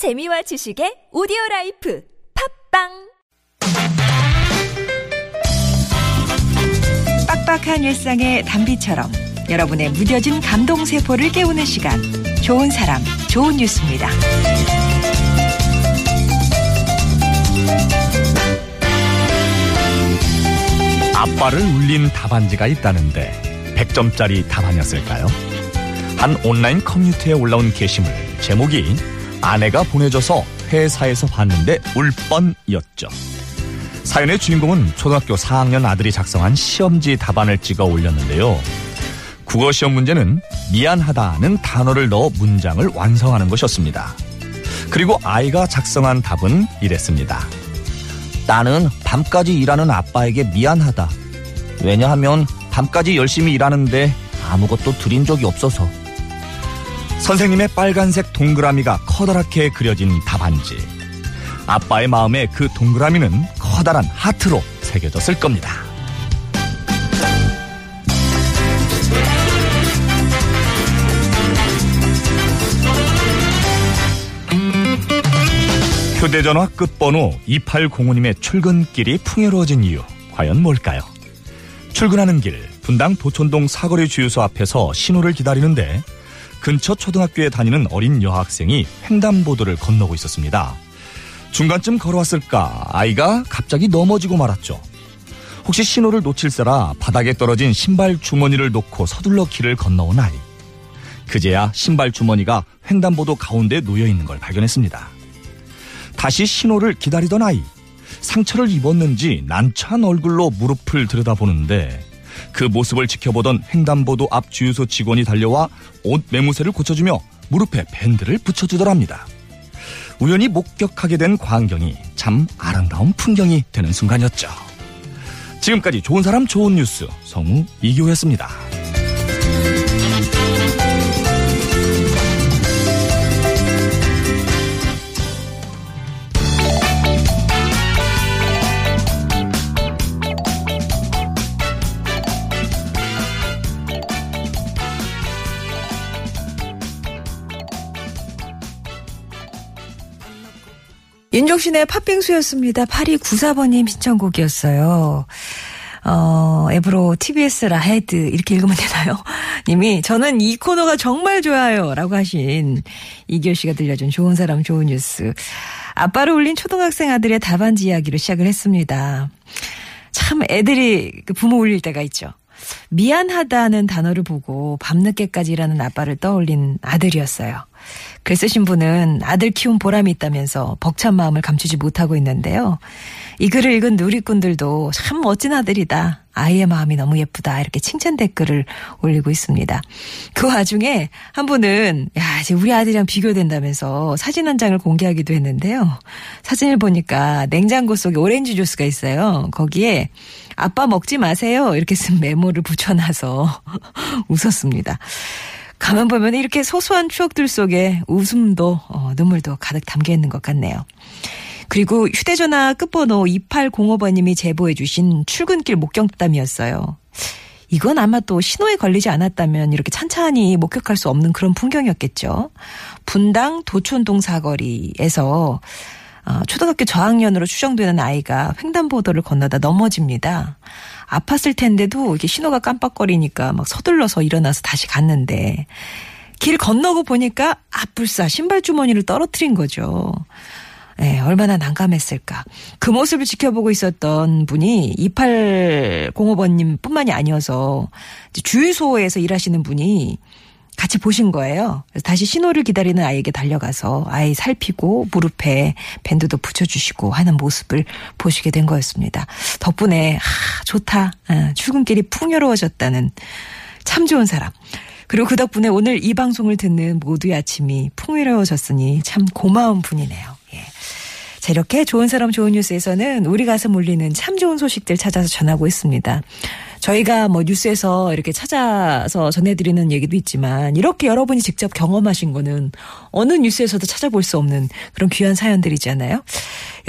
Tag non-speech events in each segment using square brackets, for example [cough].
재미와 지식의 오디오 life 팟빵 빡빡한 일상의 단비처럼 여러분의 무뎌진 감동 세포를 깨우는 시간 좋은 사람 좋은 뉴스입니다. 아빠를 울린 답안지가 있다는데 100점짜리 답안이었을까요? 한 온라인 커뮤니티에 올라온 게시물 제목이 아내가 보내줘서 회사에서 봤는데 울 뻔이었죠. 사연의 주인공은 초등학교 4학년 아들이 작성한 시험지 답안을 찍어 올렸는데요. 국어 시험 문제는 미안하다는 단어를 넣어 문장을 완성하는 것이었습니다. 그리고 아이가 작성한 답은 이랬습니다. 나는 밤까지 일하는 아빠에게 미안하다. 왜냐하면 밤까지 열심히 일하는데 아무것도 드린 적이 없어서. 선생님의 빨간색 동그라미가 커다랗게 그려진 답안지. 아빠의 마음에 그 동그라미는 커다란 하트로 새겨졌을 겁니다. 휴대전화 끝번호 2805님의 출근길이 풍요로워진 이유 과연 뭘까요? 출근하는 길 분당 도촌동 사거리 주유소 앞에서 신호를 기다리는데 근처 초등학교에 다니는 어린 여학생이 횡단보도를 건너고 있었습니다. 중간쯤 걸어왔을까 아이가 갑자기 넘어지고 말았죠. 혹시 신호를 놓칠세라 바닥에 떨어진 신발 주머니를 놓고 서둘러 길을 건너온 아이. 그제야 신발 주머니가 횡단보도 가운데 놓여 있는 걸 발견했습니다. 다시 신호를 기다리던 아이. 상처를 입었는지 난처한 얼굴로 무릎을 들여다보는데 그 모습을 지켜보던 횡단보도 앞 주유소 직원이 달려와 옷 매무새를 고쳐주며 무릎에 밴드를 붙여주더랍니다. 우연히 목격하게 된 광경이 참 아름다운 풍경이 되는 순간이었죠. 지금까지 좋은 사람 좋은 뉴스 성우 이교였습니다. 윤종신의 팥빙수였습니다. 8294번님 신청곡이었어요. 어, 앱으로 TBS 라헤드 이렇게 읽으면 되나요? [laughs] 님이 저는 이 코너가 정말 좋아요 라고 하신 이교 씨가 들려준 좋은 사람 좋은 뉴스. 아빠를 울린 초등학생 아들의 답안지 이야기로 시작을 했습니다. 참 애들이 그 부모 울릴 때가 있죠. 미안하다는 단어를 보고 밤늦게까지 일하는 아빠를 떠올린 아들이었어요. 글 쓰신 분은 아들 키운 보람이 있다면서 벅찬 마음을 감추지 못하고 있는데요. 이 글을 읽은 누리꾼들도 참 멋진 아들이다. 아이의 마음이 너무 예쁘다. 이렇게 칭찬 댓글을 올리고 있습니다. 그 와중에 한 분은 야, 이제 우리 아들이랑 비교된다면서 사진 한 장을 공개하기도 했는데요. 사진을 보니까 냉장고 속에 오렌지 주스가 있어요. 거기에 아빠 먹지 마세요. 이렇게 쓴 메모를 붙여놔서 [laughs] 웃었습니다. 가만 보면 이렇게 소소한 추억들 속에 웃음도 어, 눈물도 가득 담겨 있는 것 같네요. 그리고 휴대전화 끝번호 2805번님이 제보해 주신 출근길 목격담이었어요. 이건 아마 또 신호에 걸리지 않았다면 이렇게 찬찬히 목격할 수 없는 그런 풍경이었겠죠. 분당 도촌동 사거리에서 어, 초등학교 저학년으로 추정되는 아이가 횡단보도를 건너다 넘어집니다. 아팠을 텐데도 이게 신호가 깜빡거리니까 막 서둘러서 일어나서 다시 갔는데 길 건너고 보니까 아뿔싸 신발 주머니를 떨어뜨린 거죠. 네, 얼마나 난감했을까. 그 모습을 지켜보고 있었던 분이 2805번님 뿐만이 아니어서 주유소에서 일하시는 분이 같이 보신 거예요. 그래서 다시 신호를 기다리는 아이에게 달려가서 아이 살피고 무릎에 밴드도 붙여주시고 하는 모습을 보시게 된 거였습니다. 덕분에 아, 좋다. 아, 출근길이 풍요로워졌다는 참 좋은 사람. 그리고 그 덕분에 오늘 이 방송을 듣는 모두의 아침이 풍요로워졌으니 참 고마운 분이네요. 예. 자, 이렇게 좋은 사람 좋은 뉴스에서는 우리 가슴 울리는 참 좋은 소식들 찾아서 전하고 있습니다. 저희가 뭐 뉴스에서 이렇게 찾아서 전해드리는 얘기도 있지만 이렇게 여러분이 직접 경험하신 거는 어느 뉴스에서도 찾아볼 수 없는 그런 귀한 사연들이잖아요.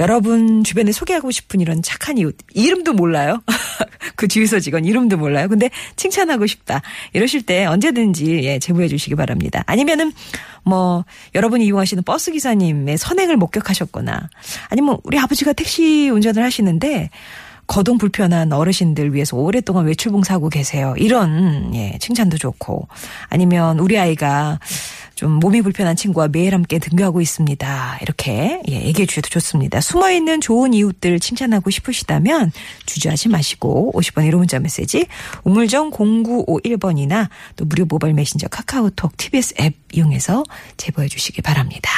여러분 주변에 소개하고 싶은 이런 착한 이웃 이름도 몰라요. [laughs] 그 주유소 직원 이름도 몰라요. 근데 칭찬하고 싶다 이러실 때 언제든지 예, 제보해 주시기 바랍니다. 아니면은 뭐 여러분이 이용하시는 버스 기사님의 선행을 목격하셨거나 아니면 우리 아버지가 택시 운전을 하시는데 거동 불편한 어르신들 위해서 오랫동안 외출봉사하고 계세요. 이런 예, 칭찬도 좋고 아니면 우리 아이가 좀 몸이 불편한 친구와 매일 함께 등교하고 있습니다. 이렇게 예, 얘기해 주셔도 좋습니다. 숨어 있는 좋은 이웃들 칭찬하고 싶으시다면 주저하지 마시고 50번 1호 문자 메시지 우물정 0951번이나 또 무료 모바일 메신저 카카오톡 TBS 앱 이용해서 제보해 주시기 바랍니다.